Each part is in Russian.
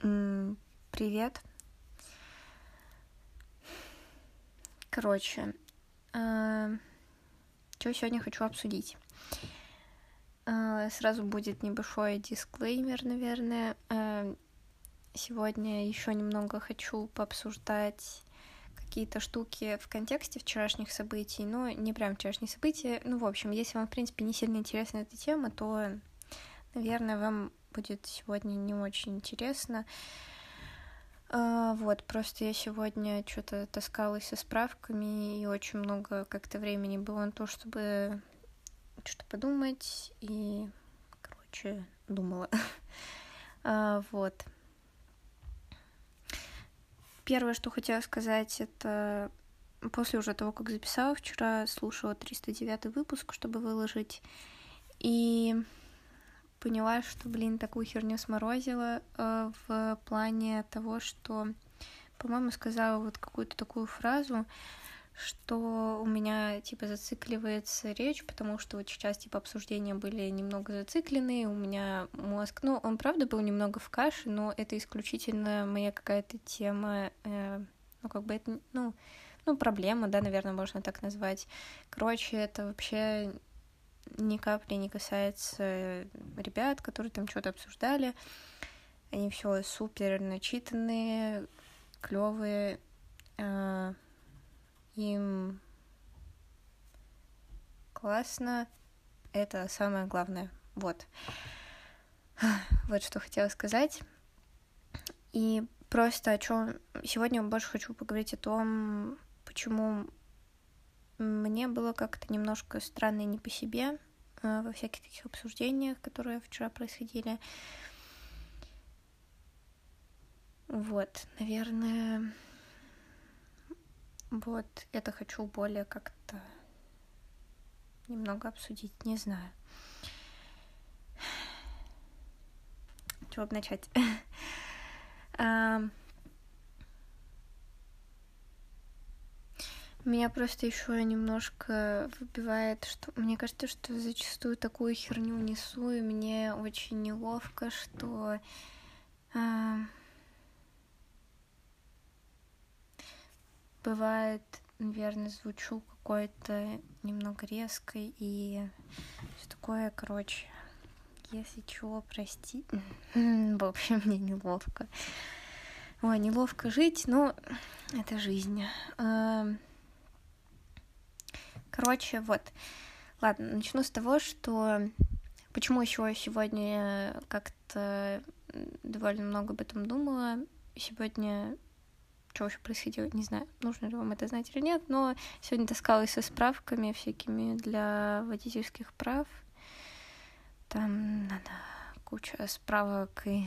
Привет. Короче, э, что сегодня хочу обсудить? Э, сразу будет небольшой дисклеймер, наверное. Э, сегодня еще немного хочу пообсуждать какие-то штуки в контексте вчерашних событий, но не прям вчерашние события. Ну, в общем, если вам, в принципе, не сильно интересна эта тема, то, наверное, вам будет сегодня не очень интересно. А, вот, просто я сегодня что-то таскалась со справками, и очень много как-то времени было на то, чтобы что-то подумать, и, короче, думала. а, вот. Первое, что хотела сказать, это после уже того, как записала вчера, слушала 309 выпуск, чтобы выложить, и поняла, что, блин, такую херню сморозила э, в плане того, что, по-моему, сказала вот какую-то такую фразу, что у меня, типа, зацикливается речь, потому что вот сейчас, типа, обсуждения были немного зациклены, у меня мозг, ну, он, правда, был немного в каше, но это исключительно моя какая-то тема, э, ну, как бы это, ну, ну, проблема, да, наверное, можно так назвать. Короче, это вообще ни капли не касается ребят, которые там что-то обсуждали. Они все супер начитанные, клевые. А, им классно. Это самое главное. Вот. Вот что хотела сказать. И просто о чем сегодня больше хочу поговорить о том, почему мне было как-то немножко странно и не по себе э, во всяких таких обсуждениях, которые вчера происходили. Вот, наверное, вот это хочу более как-то немного обсудить, не знаю. Чего бы начать? Меня просто еще немножко выбивает, что мне кажется, что зачастую такую херню несу, и мне очень неловко, что а, бывает, наверное, звучу какой-то немного резкой и все такое, короче. Если чего, прости. В общем, мне неловко. Ой, неловко жить, но это жизнь. Короче, вот. Ладно, начну с того, что почему еще сегодня как-то довольно много об этом думала. Сегодня что вообще происходило, не знаю, нужно ли вам это знать или нет, но сегодня таскалась со справками всякими для водительских прав. Там надо куча справок, и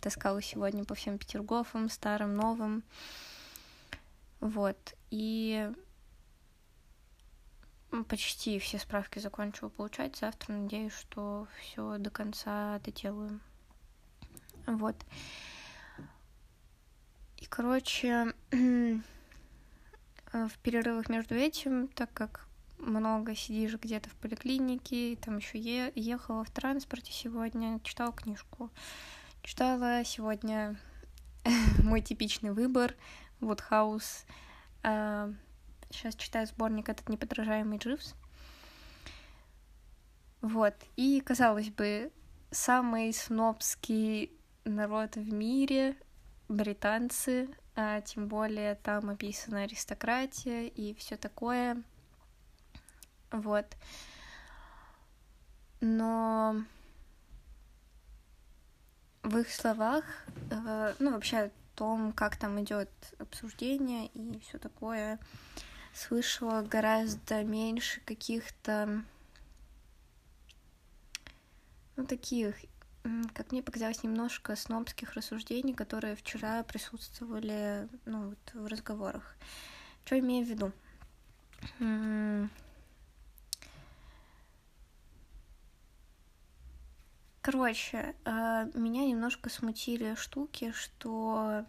таскала сегодня по всем Петергофам, старым, новым. Вот, и почти все справки закончила получать. Завтра надеюсь, что все до конца доделаю. Вот. И, короче, в перерывах между этим, так как много сидишь где-то в поликлинике, там еще е- ехала в транспорте сегодня, читала книжку. Читала сегодня мой типичный выбор, Woodhouse, э, Сейчас читаю сборник этот неподражаемый Дживс. Вот. И, казалось бы, самый снобский народ в мире — британцы, а тем более там описана аристократия и все такое. Вот. Но в их словах, э, ну, вообще о том, как там идет обсуждение и все такое, слышала гораздо меньше каких-то, ну, таких, как мне показалось, немножко снобских рассуждений, которые вчера присутствовали, ну, вот, в разговорах. Что имею в виду? Короче, а, меня немножко смутили штуки, что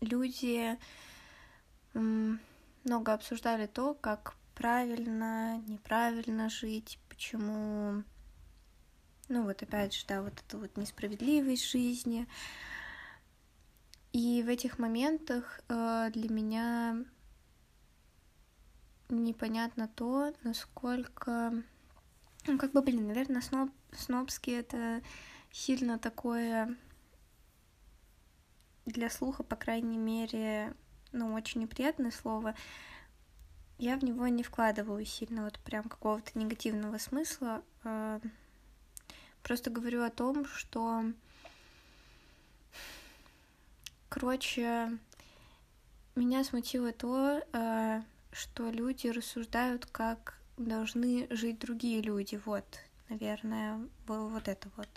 люди много обсуждали то, как правильно, неправильно жить, почему, Ну вот опять же, да, вот эта вот несправедливость жизни. И в этих моментах э, для меня непонятно то, насколько... Ну, как бы, блин, наверное, сноб... снобский — это сильно такое для слуха, по крайней мере, ну, очень неприятное слово. Я в него не вкладываю сильно вот прям какого-то негативного смысла. А, просто говорю о том, что... Короче, меня смутило то, а, что люди рассуждают, как должны жить другие люди. Вот, наверное, вот это вот.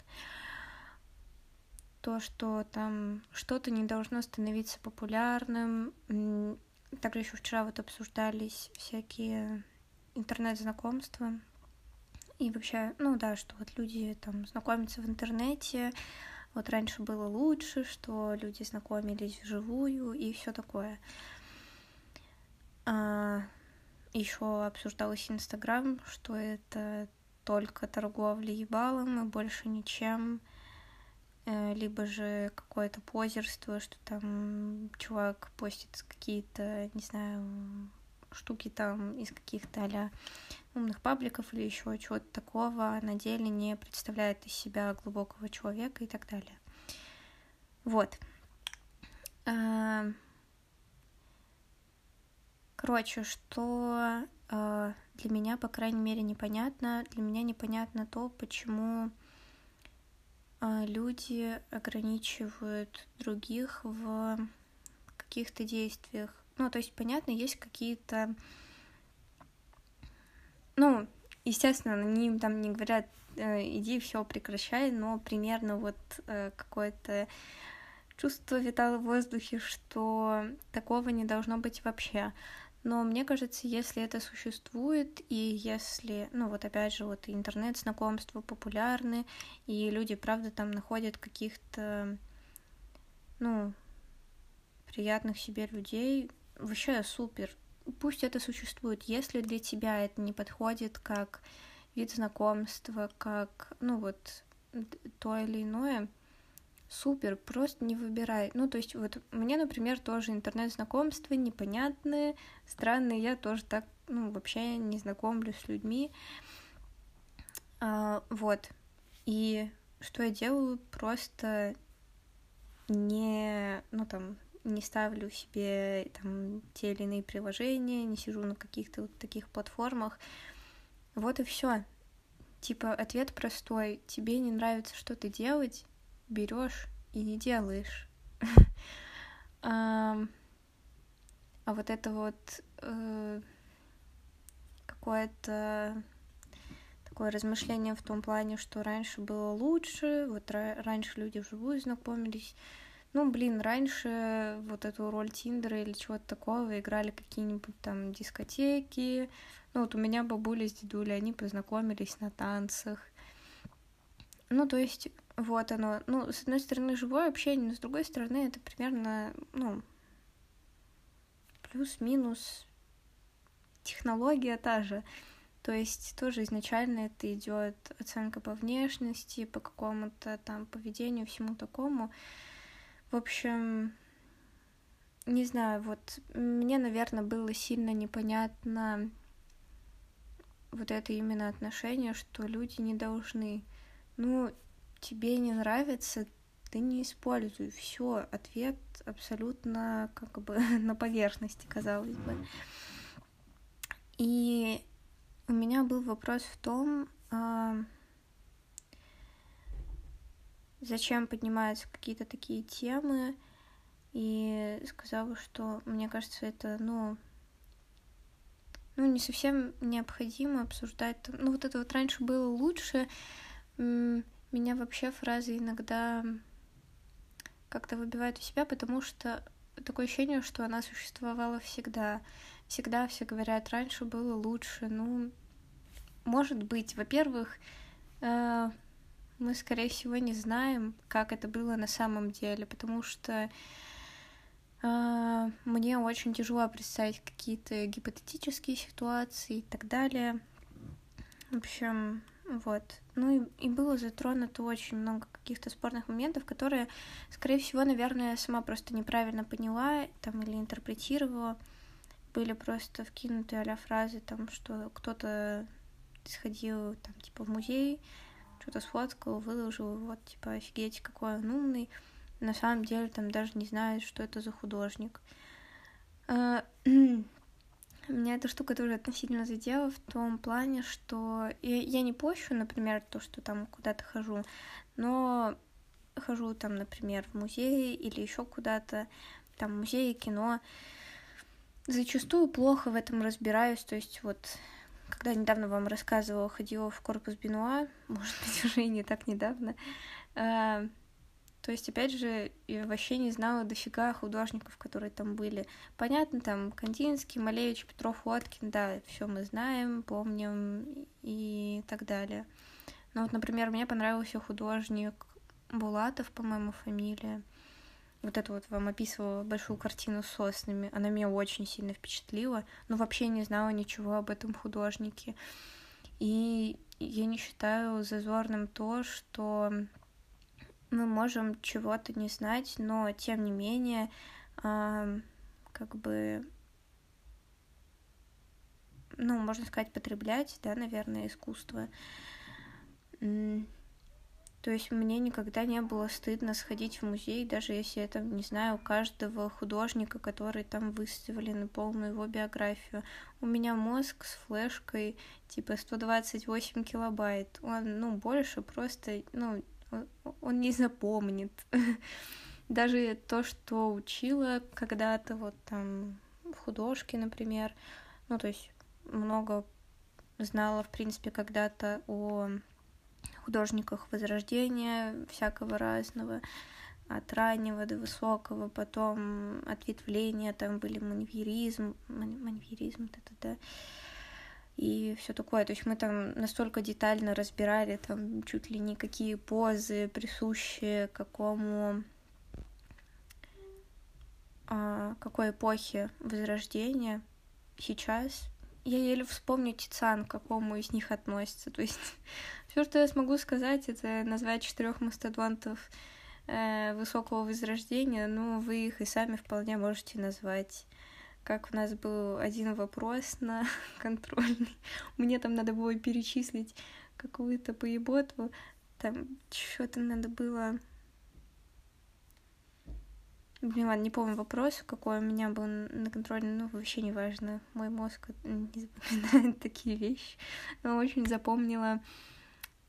То, что там что-то не должно становиться популярным. Также еще вчера вот обсуждались всякие интернет-знакомства. И вообще, ну да, что вот люди там знакомятся в интернете, вот раньше было лучше, что люди знакомились вживую и все такое. А, еще обсуждалось Инстаграм, что это только торговля ебалом и больше ничем, либо же какое-то позерство, что там чувак постит какие-то, не знаю, штуки там из каких-то а умных пабликов или еще чего-то такого, а на деле не представляет из себя глубокого человека и так далее. Вот. А, Короче, что э, для меня, по крайней мере, непонятно. Для меня непонятно то, почему э, люди ограничивают других в каких-то действиях. Ну, то есть, понятно, есть какие-то... Ну, естественно, они там не говорят, э, иди, все прекращай, но примерно вот э, какое-то чувство витало в воздухе, что такого не должно быть вообще. Но мне кажется, если это существует, и если, ну вот опять же, вот интернет-знакомства популярны, и люди, правда, там находят каких-то, ну, приятных себе людей, вообще супер. Пусть это существует. Если для тебя это не подходит как вид знакомства, как, ну вот, то или иное, супер, просто не выбирай. Ну, то есть вот мне, например, тоже интернет-знакомства непонятные, странные, я тоже так, ну, вообще не знакомлюсь с людьми. А, вот. И что я делаю? Просто не, ну, там, не ставлю себе там те или иные приложения, не сижу на каких-то вот таких платформах. Вот и все. Типа, ответ простой. Тебе не нравится что-то делать, берешь и не делаешь. а, вот это вот э, какое-то такое размышление в том плане, что раньше было лучше, вот раньше люди вживую знакомились. Ну, блин, раньше вот эту роль Тиндера или чего-то такого играли какие-нибудь там дискотеки. Ну, вот у меня бабуля с дедулей, они познакомились на танцах. Ну, то есть вот оно. Ну, с одной стороны, живое общение, но с другой стороны, это примерно, ну, плюс-минус технология та же. То есть тоже изначально это идет оценка по внешности, по какому-то там поведению, всему такому. В общем, не знаю, вот мне, наверное, было сильно непонятно вот это именно отношение, что люди не должны. Ну, тебе не нравится, ты не используй. Все, ответ абсолютно как бы на поверхности, казалось бы. И у меня был вопрос в том, а, зачем поднимаются какие-то такие темы, и сказала, что мне кажется, это, ну, ну, не совсем необходимо обсуждать. Ну, вот это вот раньше было лучше, меня вообще фразы иногда как-то выбивают у себя, потому что такое ощущение, что она существовала всегда. Всегда все говорят, раньше было лучше. Ну, может быть, во-первых, э, мы, скорее всего, не знаем, как это было на самом деле, потому что э, мне очень тяжело представить какие-то гипотетические ситуации и так далее. В общем, Вот. Ну и, и было затронуто очень много каких-то спорных моментов, которые, скорее всего, наверное, я сама просто неправильно поняла там или интерпретировала. Были просто вкинуты а фразы, там, что кто-то сходил там, типа, в музей, что-то сфоткал, выложил, вот, типа, офигеть, какой он умный. На самом деле там даже не знает, что это за художник. Меня эта штука тоже относительно задела в том плане, что я, я не пощу, например, то, что там куда-то хожу, но хожу там, например, в музей или еще куда-то, там музей, кино. Зачастую плохо в этом разбираюсь, то есть вот когда недавно вам рассказывала, ходила в корпус Бенуа, может быть, уже и не так недавно, а, то есть, опять же, я вообще не знала дофига художников, которые там были. Понятно, там Кандинский, Малевич, Петров, Уоткин, да, все мы знаем, помним и так далее. Но вот, например, мне понравился художник Булатов, по-моему, фамилия. Вот эту вот вам описывала большую картину с соснами. Она меня очень сильно впечатлила, но вообще не знала ничего об этом художнике. И я не считаю зазорным то, что мы можем чего-то не знать, но тем не менее, как бы, ну, можно сказать, потреблять, да, наверное, искусство. То есть мне никогда не было стыдно сходить в музей, даже если я там не знаю каждого художника, который там выставлен, полную его биографию. У меня мозг с флешкой типа 128 килобайт. Он, ну, больше просто, ну, он не запомнит. Даже то, что учила когда-то, вот там в художке, например, ну, то есть много знала, в принципе, когда-то о художниках Возрождения, всякого разного, от раннего до высокого, потом ответвления, там были маньеризм, маньеризм, да-да-да, и все такое. То есть мы там настолько детально разбирали там чуть ли не какие позы присущие какому а, какой эпохе Возрождения сейчас. Я еле вспомню Тицан, к какому из них относится. То есть все, что я смогу сказать, это назвать четырех мастодонтов э, высокого возрождения. Ну, вы их и сами вполне можете назвать как у нас был один вопрос на контрольный. Мне там надо было перечислить какую-то поеботу. Там что-то надо было... Блин, ладно, не помню вопрос, какой у меня был на контроле, ну, вообще не важно. Мой мозг не запоминает такие вещи. Но очень запомнила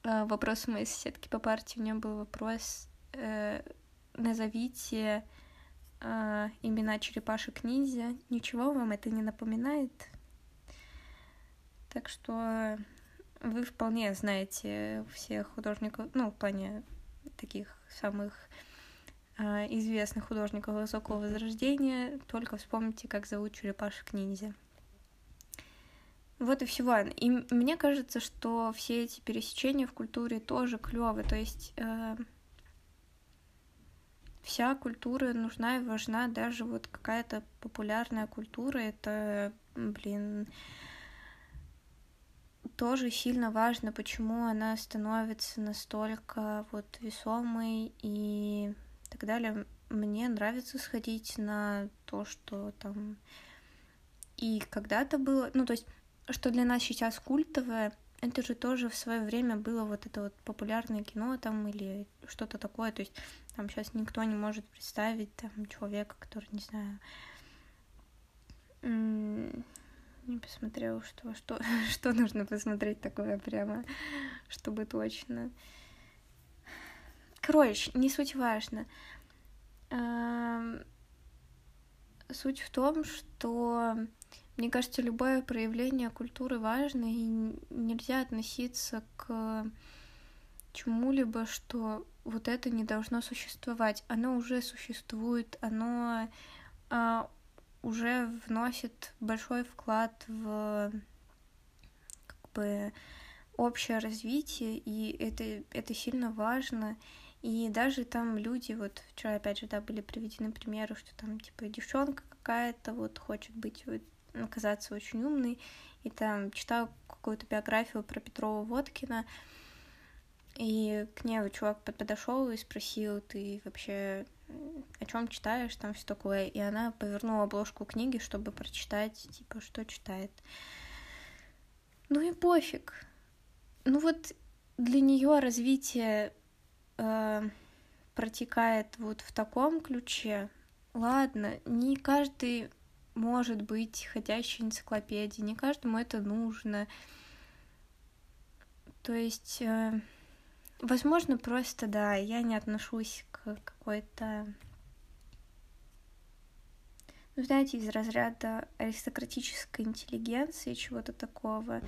э, вопрос у моей соседки по партии. У меня был вопрос э, «Назовите э, имена черепашек-ниндзя. Ничего вам это не напоминает? Так что вы вполне знаете всех художников, ну, в плане таких самых э, известных художников высокого возрождения, только вспомните, как зовут черепашек-ниндзя. Вот и всего. И мне кажется, что все эти пересечения в культуре тоже клевы. То есть э, вся культура нужна и важна, даже вот какая-то популярная культура, это, блин, тоже сильно важно, почему она становится настолько вот весомой и так далее. Мне нравится сходить на то, что там и когда-то было, ну то есть, что для нас сейчас культовое, это же тоже в свое время было вот это вот популярное кино там или что-то такое, то есть там сейчас никто не может представить там человека, который, не знаю, не посмотрел, что, что, что нужно посмотреть такое прямо, чтобы точно. Короче, не суть важно. Суть в том, что мне кажется, любое проявление культуры важно, и нельзя относиться к чему-либо, что вот это не должно существовать. Оно уже существует, оно а, уже вносит большой вклад в как бы общее развитие, и это, это сильно важно. И даже там люди, вот вчера опять же, да, были приведены примеры, что там типа девчонка какая-то вот хочет быть вот казаться очень умной, и там читала какую-то биографию про Петрова Водкина, и к ней чувак подошел и спросил, ты вообще о чем читаешь, там все такое. И она повернула обложку книги, чтобы прочитать, типа, что читает. Ну и пофиг. Ну вот для нее развитие э, протекает вот в таком ключе. Ладно, не каждый может быть ходящей энциклопедией, не каждому это нужно. То есть, э, возможно, просто, да, я не отношусь к какой-то, ну, знаете, из разряда аристократической интеллигенции, чего-то такого.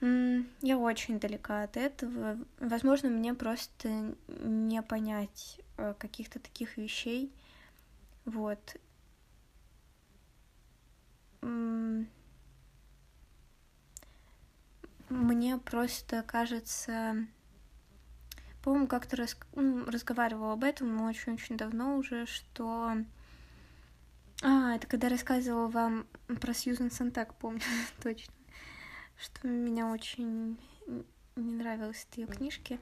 Я очень далека от этого. Возможно, мне просто не понять э, каких-то таких вещей. Вот. Мне просто кажется... По-моему, как-то рас... разговаривала об этом очень-очень давно уже, что... А, это когда рассказывала вам про Сьюзен Сантак, помню, точно что меня очень не нравилось ее книжки.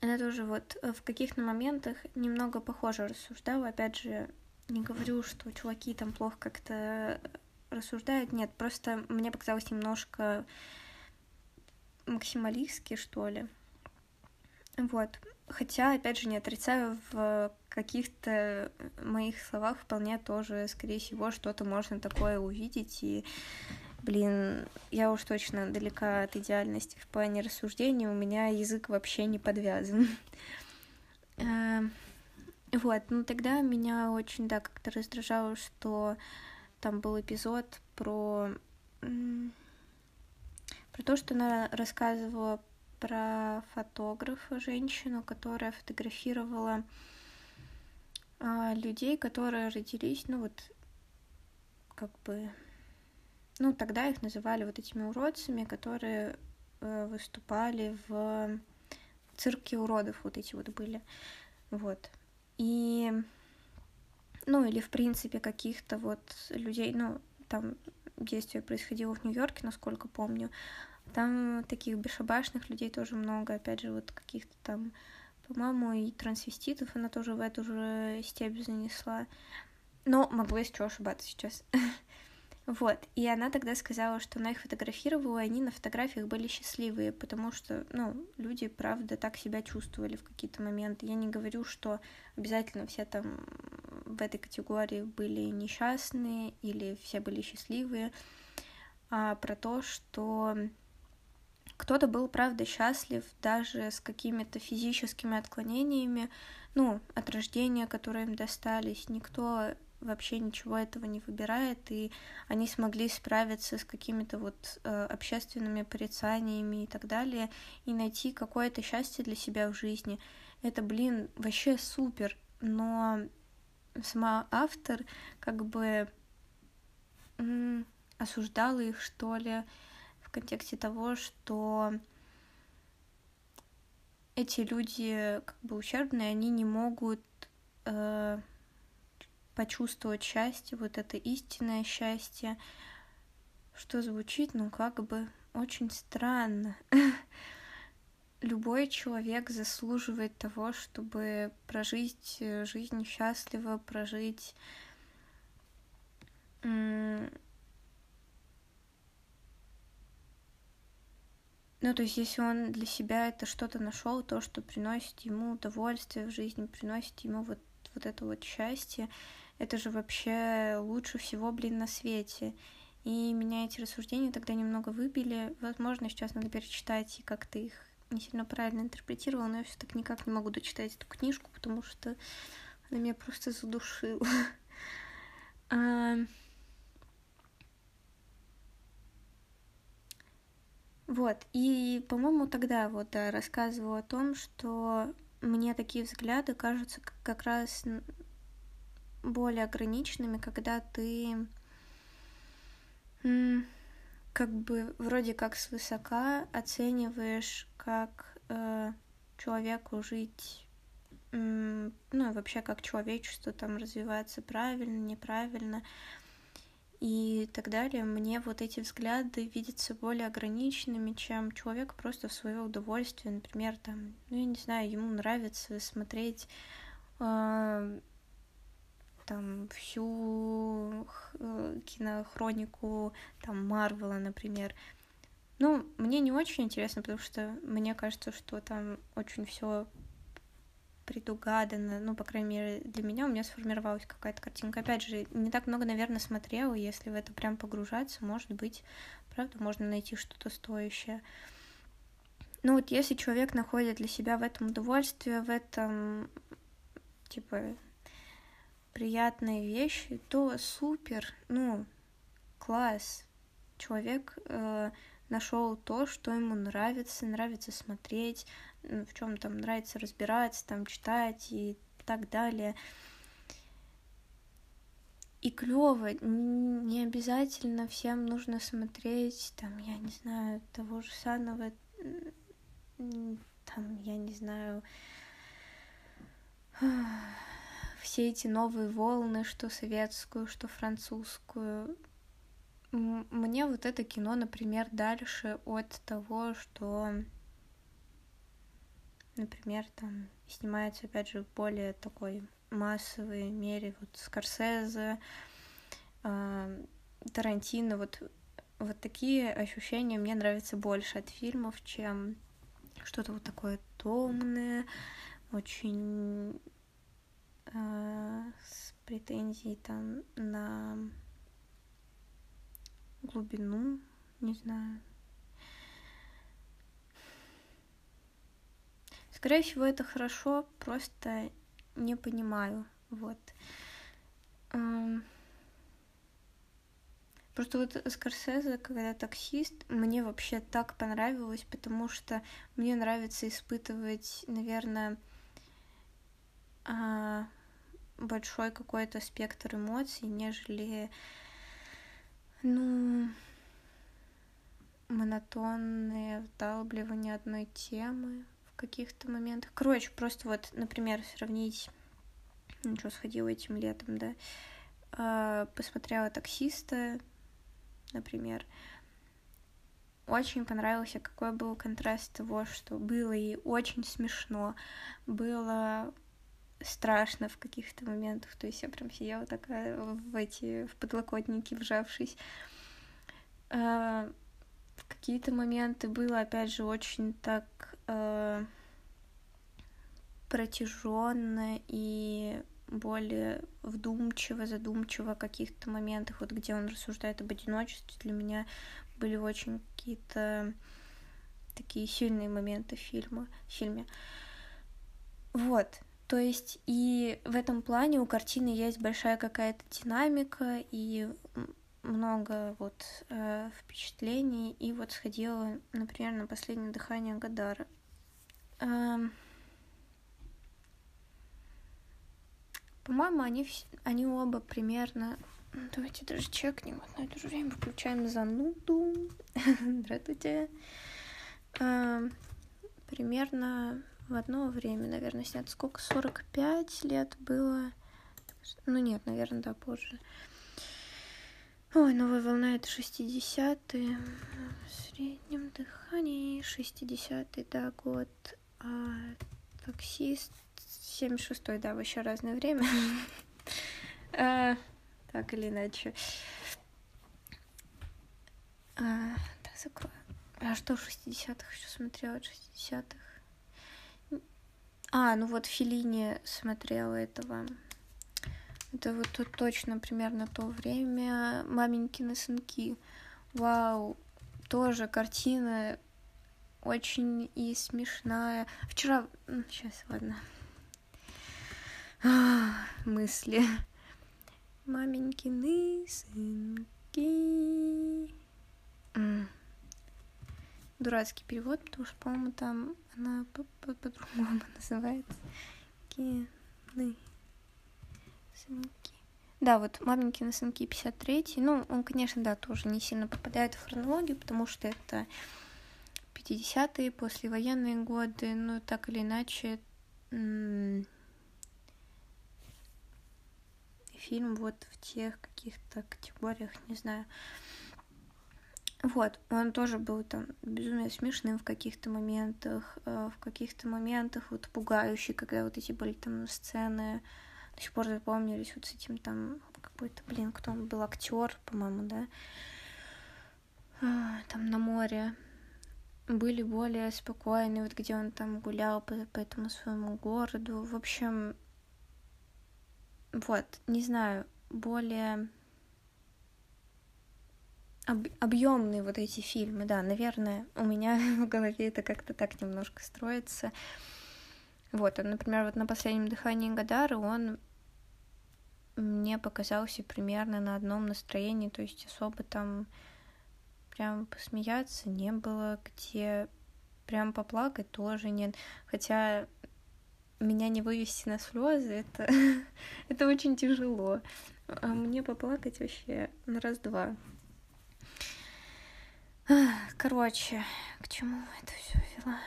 Она тоже вот э, в каких-то моментах немного похоже рассуждала. Опять же, не говорю, что чуваки там плохо как-то рассуждают. Нет, просто мне показалось немножко максималистски, что ли. Вот. Хотя, опять же, не отрицаю, в каких-то моих словах вполне тоже, скорее всего, что-то можно такое увидеть, и Блин, я уж точно далека от идеальности в плане рассуждения, у меня язык вообще не подвязан. Эм, вот, ну тогда меня очень, да, как-то раздражало, что там был эпизод про... про то, что она рассказывала про фотографа, женщину, которая фотографировала а, людей, которые родились, ну вот, как бы ну, тогда их называли вот этими уродцами, которые э, выступали в цирке уродов, вот эти вот были. Вот. И, ну, или, в принципе, каких-то вот людей, ну, там действие происходило в Нью-Йорке, насколько помню. Там таких бесшабашных людей тоже много, опять же, вот каких-то там, по-моему, и трансвеститов она тоже в эту же степь занесла. Но могу я еще ошибаться сейчас. Вот, и она тогда сказала, что она их фотографировала, и они на фотографиях были счастливые, потому что, ну, люди, правда, так себя чувствовали в какие-то моменты. Я не говорю, что обязательно все там в этой категории были несчастные или все были счастливые, а про то, что кто-то был, правда, счастлив даже с какими-то физическими отклонениями, ну, от рождения, которые им достались. Никто вообще ничего этого не выбирает, и они смогли справиться с какими-то вот э, общественными порицаниями и так далее, и найти какое-то счастье для себя в жизни. Это, блин, вообще супер, но сама автор как бы м- осуждала их, что ли, контексте того, что эти люди как бы ущербные, они не могут э, почувствовать счастье, вот это истинное счастье, что звучит, ну, как бы очень странно. Любой человек заслуживает того, чтобы прожить э, жизнь счастливо, прожить ну, то есть, если он для себя это что-то нашел, то, что приносит ему удовольствие в жизни, приносит ему вот, вот это вот счастье, это же вообще лучше всего, блин, на свете. И меня эти рассуждения тогда немного выбили. Возможно, сейчас надо перечитать и как-то их не сильно правильно интерпретировала, но я все так никак не могу дочитать эту книжку, потому что она меня просто задушила. Вот, и, по-моему, тогда вот да, рассказывала о том, что мне такие взгляды кажутся как раз более ограниченными, когда ты как бы вроде как свысока оцениваешь, как э, человеку жить, э, ну вообще как человечество там развивается правильно, неправильно. И так далее, мне вот эти взгляды видятся более ограниченными, чем человек просто в свое удовольствие. Например, там, ну, я не знаю, ему нравится смотреть э, там всю э, кинохронику там Марвела, например. Ну, мне не очень интересно, потому что мне кажется, что там очень все предугадано, ну, по крайней мере, для меня у меня сформировалась какая-то картинка. Опять же, не так много, наверное, смотрела, если в это прям погружаться, может быть, правда, можно найти что-то стоящее. Ну вот если человек находит для себя в этом удовольствие, в этом, типа, приятные вещи, то супер, ну, класс. Человек э, нашел то, что ему нравится, нравится смотреть, в чем там нравится разбираться, там читать и так далее. И клево, не обязательно всем нужно смотреть, там, я не знаю, того же самого, там, я не знаю, все эти новые волны, что советскую, что французскую. Мне вот это кино, например, дальше от того, что например, там снимается, опять же, более такой массовой мере, вот Скорсезе, э, Тарантино, вот, вот такие ощущения мне нравятся больше от фильмов, чем что-то вот такое томное, очень э, с претензией там на глубину, не знаю, Скорее всего, это хорошо, просто не понимаю. Вот. Просто вот Скорсезе, когда таксист, мне вообще так понравилось, потому что мне нравится испытывать, наверное, а, большой какой-то спектр эмоций, нежели, ну, монотонные вдалбливание одной темы каких-то моментах. Короче, просто вот, например, сравнить, ну что, сходила этим летом, да, а, посмотрела «Таксиста», например, очень понравился, какой был контраст того, что было и очень смешно, было страшно в каких-то моментах, то есть я прям сидела такая в эти, в подлокотники вжавшись. А, в какие-то моменты было, опять же, очень так э, протяженно и более вдумчиво, задумчиво в каких-то моментах, вот где он рассуждает об одиночестве, для меня были очень какие-то такие сильные моменты фильма, в фильме. Вот, то есть и в этом плане у картины есть большая какая-то динамика и много вот э, впечатлений. И вот сходила, например, на последнее дыхание Гадара. Эм... По-моему, они, они оба примерно... Давайте даже чекнем. Одно и то же время включаем зануду. Здравствуйте. Эм... Примерно в одно время, наверное, снят. Сколько? 45 лет было? Ну нет, наверное, да, позже. Ой, новая волна это 60-е. В среднем дыхании 60-й, да, год. А таксист 76-й, да, вообще разное время. а, так или иначе. А, да, закрою. А что в 60-х еще смотрела? 60-х? А, ну вот Филини смотрела этого это вот тут точно примерно то время. Маменькины сынки. Вау, тоже картина очень и смешная. Вчера... Сейчас, ладно. Мысли. Маменькины сынки. Дурацкий перевод, потому что, по-моему, там она по-другому называется. Кины сынки. Да, вот маменькины сынки 53 Ну, он, конечно, да, тоже не сильно попадает в хронологию, потому что это 50-е, послевоенные годы, но так или иначе фильм вот в тех каких-то категориях, не знаю. Вот, он тоже был там безумно смешным в каких-то моментах, э, в каких-то моментах вот пугающий, когда вот эти были там сцены, до сих пор запомнились вот с этим там какой-то, блин, кто он был, актер, по-моему, да, а, там на море, были более спокойные, вот где он там гулял по, по этому своему городу. В общем, вот, не знаю, более об, объемные вот эти фильмы, да, наверное, у меня в голове это как-то так немножко строится. Вот, а, например, вот на последнем дыхании Гадары он мне показался примерно на одном настроении, то есть особо там прям посмеяться не было, где прям поплакать тоже нет. Хотя меня не вывести на слезы, это, это очень тяжело. А мне поплакать вообще на раз-два. Короче, к чему это все вела?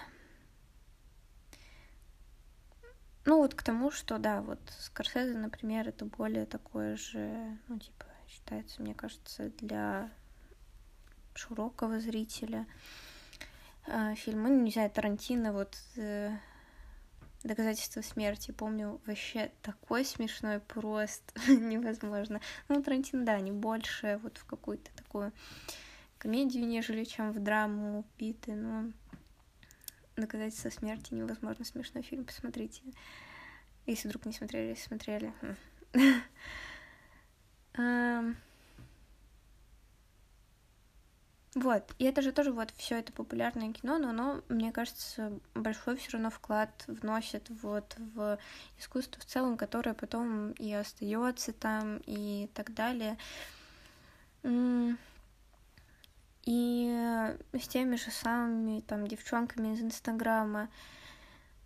Ну вот к тому, что да, вот Скорсезе, например, это более такое же, ну типа считается, мне кажется, для широкого зрителя. А, фильмы, ну, не знаю, Тарантино, вот э, Доказательство смерти, помню, вообще такой смешной просто невозможно. Ну, Тарантино, да, не больше вот в какую-то такую комедию, нежели чем в драму убиты, но Доказательство смерти невозможно смешной фильм, посмотрите. Если вдруг не смотрели, смотрели. Вот, и это же тоже вот все это популярное кино, но оно, мне кажется, большой все равно вклад вносит вот в искусство в целом, которое потом и остается там и так далее. И с теми же самыми там девчонками из Инстаграма.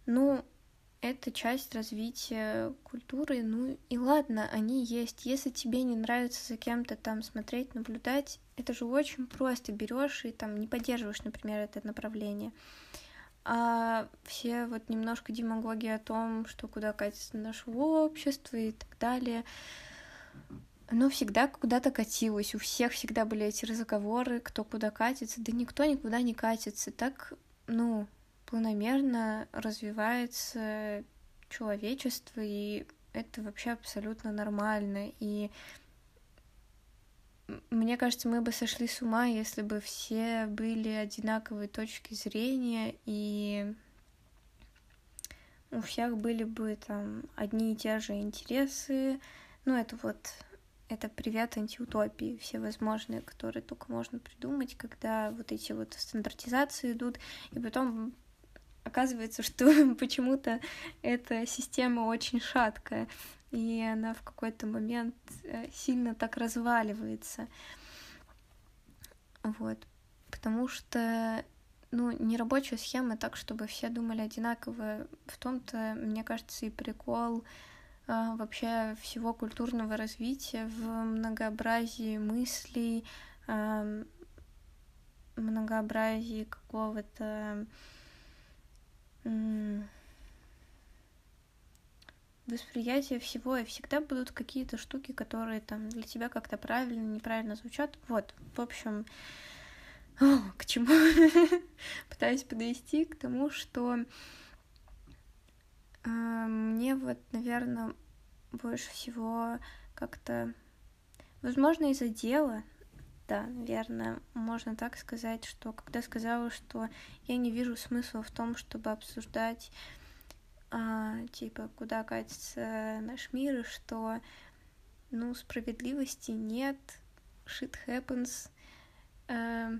Ну, это часть развития культуры, ну и ладно, они есть. Если тебе не нравится за кем-то там смотреть, наблюдать, это же очень просто. Берешь и там не поддерживаешь, например, это направление. А все вот немножко демагогии о том, что куда катится наше общество и так далее, оно всегда куда-то катилось. У всех всегда были эти разговоры, кто куда катится. Да никто никуда не катится. Так, ну, планомерно развивается человечество, и это вообще абсолютно нормально. И мне кажется, мы бы сошли с ума, если бы все были одинаковой точки зрения, и у всех были бы там одни и те же интересы. Ну, это вот это привет антиутопии, все возможные, которые только можно придумать, когда вот эти вот стандартизации идут, и потом оказывается, что почему-то эта система очень шаткая, и она в какой-то момент э, сильно так разваливается. Вот. Потому что ну, не рабочая схема так, чтобы все думали одинаково. В том-то, мне кажется, и прикол а, вообще всего культурного развития в многообразии мыслей, а, многообразии какого-то восприятие всего, и всегда будут какие-то штуки, которые там для тебя как-то правильно, неправильно звучат. Вот, в общем, о, к чему пытаюсь подвести, к тому, что вот, наверное, больше всего как-то, возможно, из-за дела, да, наверное, можно так сказать, что когда сказала, что я не вижу смысла в том, чтобы обсуждать, а, типа, куда катится наш мир, и что, ну, справедливости нет, shit happens, а,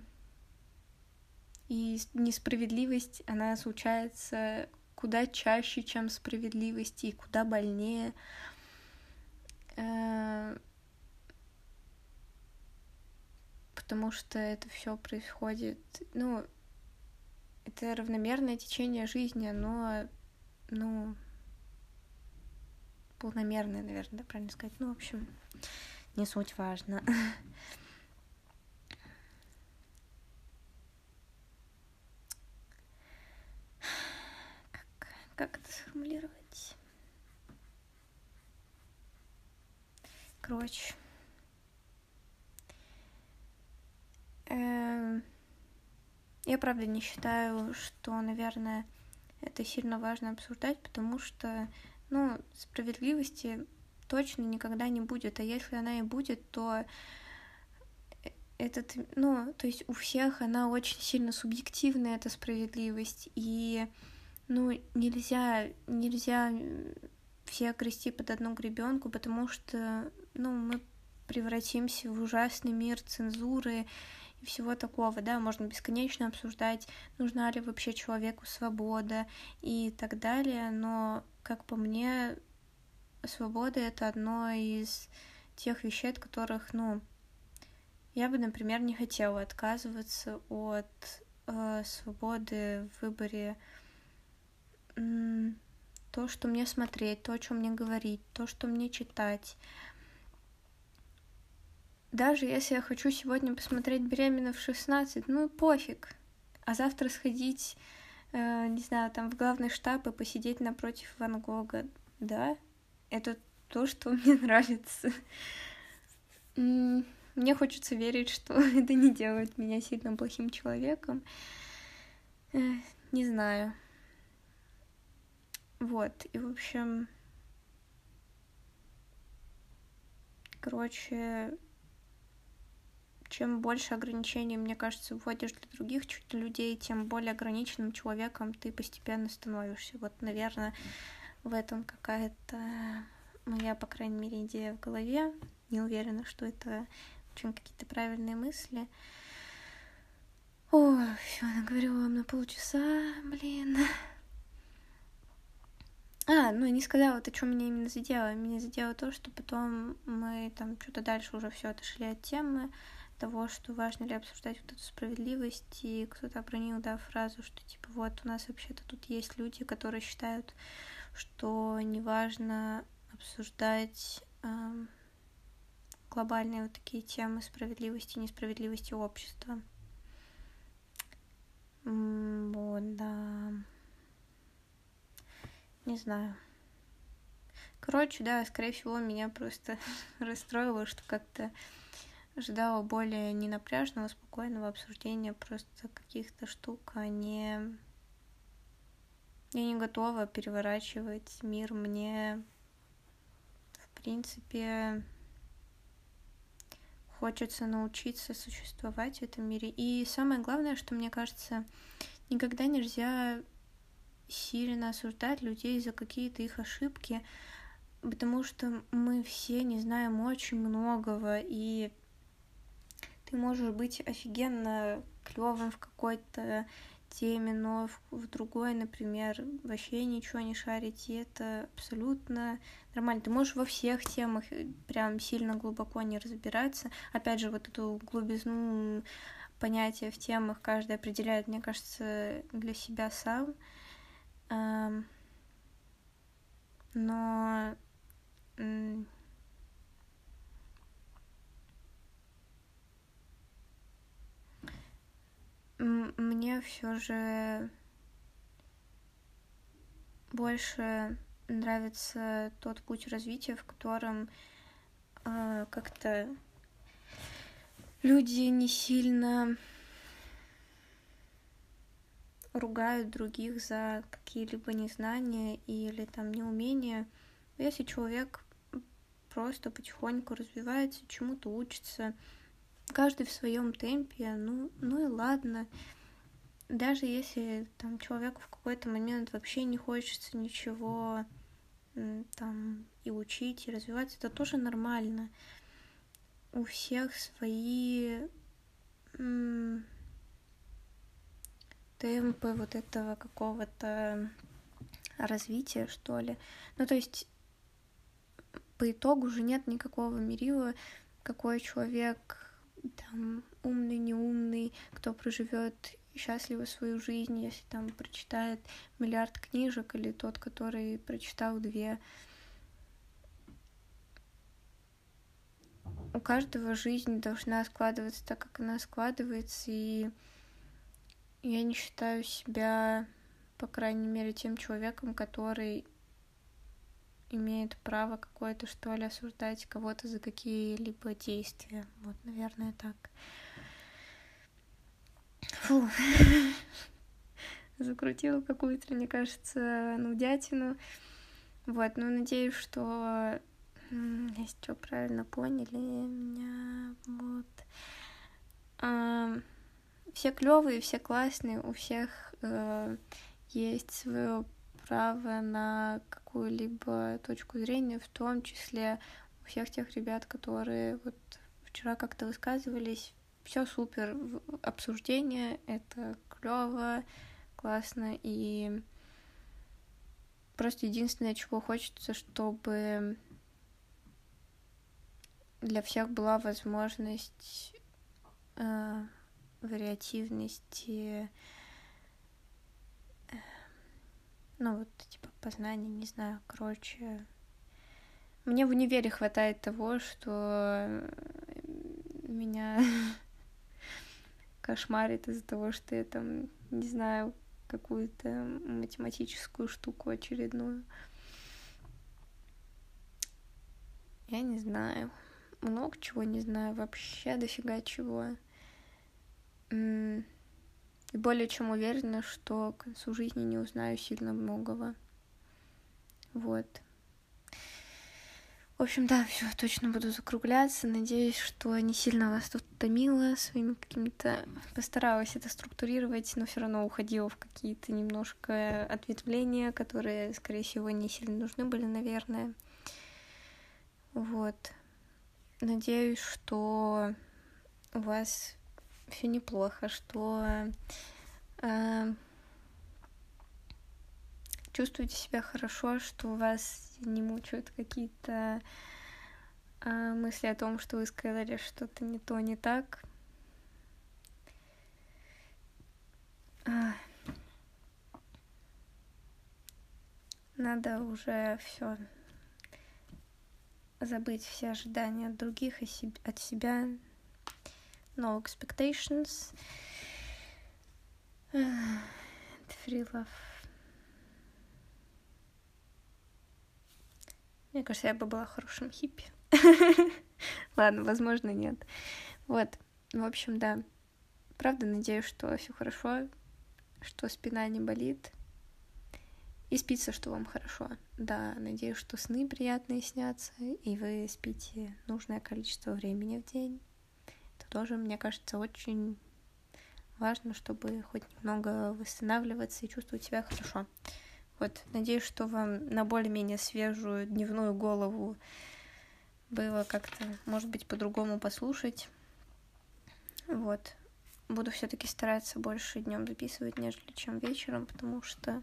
и несправедливость, она случается куда чаще, чем справедливость, и куда больнее. А, потому что это все происходит, ну, это равномерное течение жизни, оно, ну, полномерное, наверное, да, правильно сказать. Ну, в общем, не суть важно. Как, это сформулировать? Короче. Эм, я правда не считаю, что, наверное, это сильно важно обсуждать, потому что, ну, справедливости точно никогда не будет, а если она и будет, то этот, ну, то есть у всех она очень сильно субъективная, эта справедливость, и, ну, нельзя, нельзя все грести под одну гребенку, потому что, ну, мы превратимся в ужасный мир цензуры и всего такого, да, можно бесконечно обсуждать, нужна ли вообще человеку свобода и так далее, но, как по мне, свобода — это одно из тех вещей, от которых, ну, я бы, например, не хотела отказываться от э, свободы в выборе э, то, что мне смотреть, то, о чем мне говорить, то, что мне читать. Даже если я хочу сегодня посмотреть «Беременна в 16», ну пофиг. А завтра сходить, э, не знаю, там в главный штаб и посидеть напротив Ван Гога, да, это то, что мне нравится. Мне хочется верить, что это не делает меня сильно плохим человеком. Не знаю. Вот, и в общем... Короче, чем больше ограничений, мне кажется, вводишь для других людей, тем более ограниченным человеком ты постепенно становишься. Вот, наверное, в этом какая-то моя, по крайней мере, идея в голове. Не уверена, что это очень какие-то правильные мысли. Ой, все, наговорила вам на полчаса, блин. А, ну, не сказала, вот о чем меня именно задело. Меня задело то, что потом мы там что-то дальше уже все отошли от темы того, что важно ли обсуждать вот эту справедливость, и кто-то обронил, да, фразу, что типа вот у нас вообще-то тут есть люди, которые считают, что неважно обсуждать эм, глобальные вот такие темы справедливости и несправедливости общества. Вот, да. Не знаю. Короче, да, скорее всего, меня просто расстроило, что как-то ожидала более ненапряжного, спокойного обсуждения просто каких-то штук, а не... Я не готова переворачивать мир. Мне, в принципе, хочется научиться существовать в этом мире. И самое главное, что мне кажется, никогда нельзя сильно осуждать людей за какие-то их ошибки, потому что мы все не знаем очень многого, и ты можешь быть офигенно клевым в какой-то теме, но в, другой, например, вообще ничего не шарить, и это абсолютно нормально. Ты можешь во всех темах э, прям сильно глубоко не разбираться. Опять же, вот эту глубизну понятия в темах каждый определяет, мне кажется, для себя сам. Но мне все же больше нравится тот путь развития, в котором э, как-то люди не сильно ругают других за какие-либо незнания или там неумения. Если человек просто потихоньку развивается, чему-то учится, каждый в своем темпе, ну, ну и ладно. Даже если там человеку в какой-то момент вообще не хочется ничего там и учить, и развиваться, это тоже нормально. У всех свои темпы вот этого какого-то развития, что ли. Ну, то есть по итогу уже нет никакого мерила, какой человек там умный, неумный, кто проживет счастливо свою жизнь, если там прочитает миллиард книжек, или тот, который прочитал две. У каждого жизнь должна складываться так, как она складывается, и я не считаю себя, по крайней мере, тем человеком, который имеет право какое-то, что ли, осуждать кого-то за какие-либо действия. Вот, наверное, так. Фу. Закрутила какую-то, мне кажется, нудятину. Вот, ну, надеюсь, что если что, правильно поняли меня. Вот. Все клевые, все классные, у всех э, есть свое право на какую-либо точку зрения, в том числе у всех тех ребят, которые вот вчера как-то высказывались. Все супер, обсуждение, это клево, классно, и просто единственное, чего хочется, чтобы для всех была возможность э, вариативности, э, ну вот, типа, познания, не знаю, короче. Мне в универе хватает того, что меня кошмарит из-за того, что я там, не знаю, какую-то математическую штуку очередную. Я не знаю много чего не знаю, вообще дофига чего. И более чем уверена, что к концу жизни не узнаю сильно многого. Вот. В общем, да, все, точно буду закругляться. Надеюсь, что не сильно вас тут томило своими какими-то... Постаралась это структурировать, но все равно уходила в какие-то немножко ответвления, которые, скорее всего, не сильно нужны были, наверное. Вот. Надеюсь, что у вас все неплохо, что э, чувствуете себя хорошо, что вас не мучают какие-то э, мысли о том, что вы сказали что-то не то, не так. Надо уже все забыть все ожидания других и от себя. No expectations. Free love. Мне кажется, я бы была хорошим хиппи. Ладно, возможно, нет. Вот, в общем, да. Правда, надеюсь, что все хорошо, что спина не болит, и спится, что вам хорошо. Да, надеюсь, что сны приятные снятся, и вы спите нужное количество времени в день. Тоже, мне кажется, очень важно, чтобы хоть немного восстанавливаться и чувствовать себя хорошо. Вот, надеюсь, что вам на более-менее свежую дневную голову было как-то, может быть, по-другому послушать. Вот буду все-таки стараться больше днем записывать, нежели чем вечером, потому что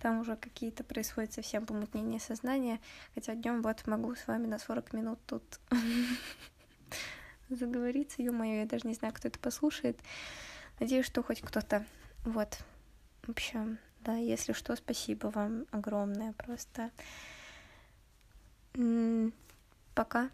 там уже какие-то происходят совсем помутнения сознания. Хотя днем вот могу с вами на 40 минут тут заговориться. Ё-моё, я даже не знаю, кто это послушает. Надеюсь, что хоть кто-то. Вот. В общем, да, если что, спасибо вам огромное просто. Пока.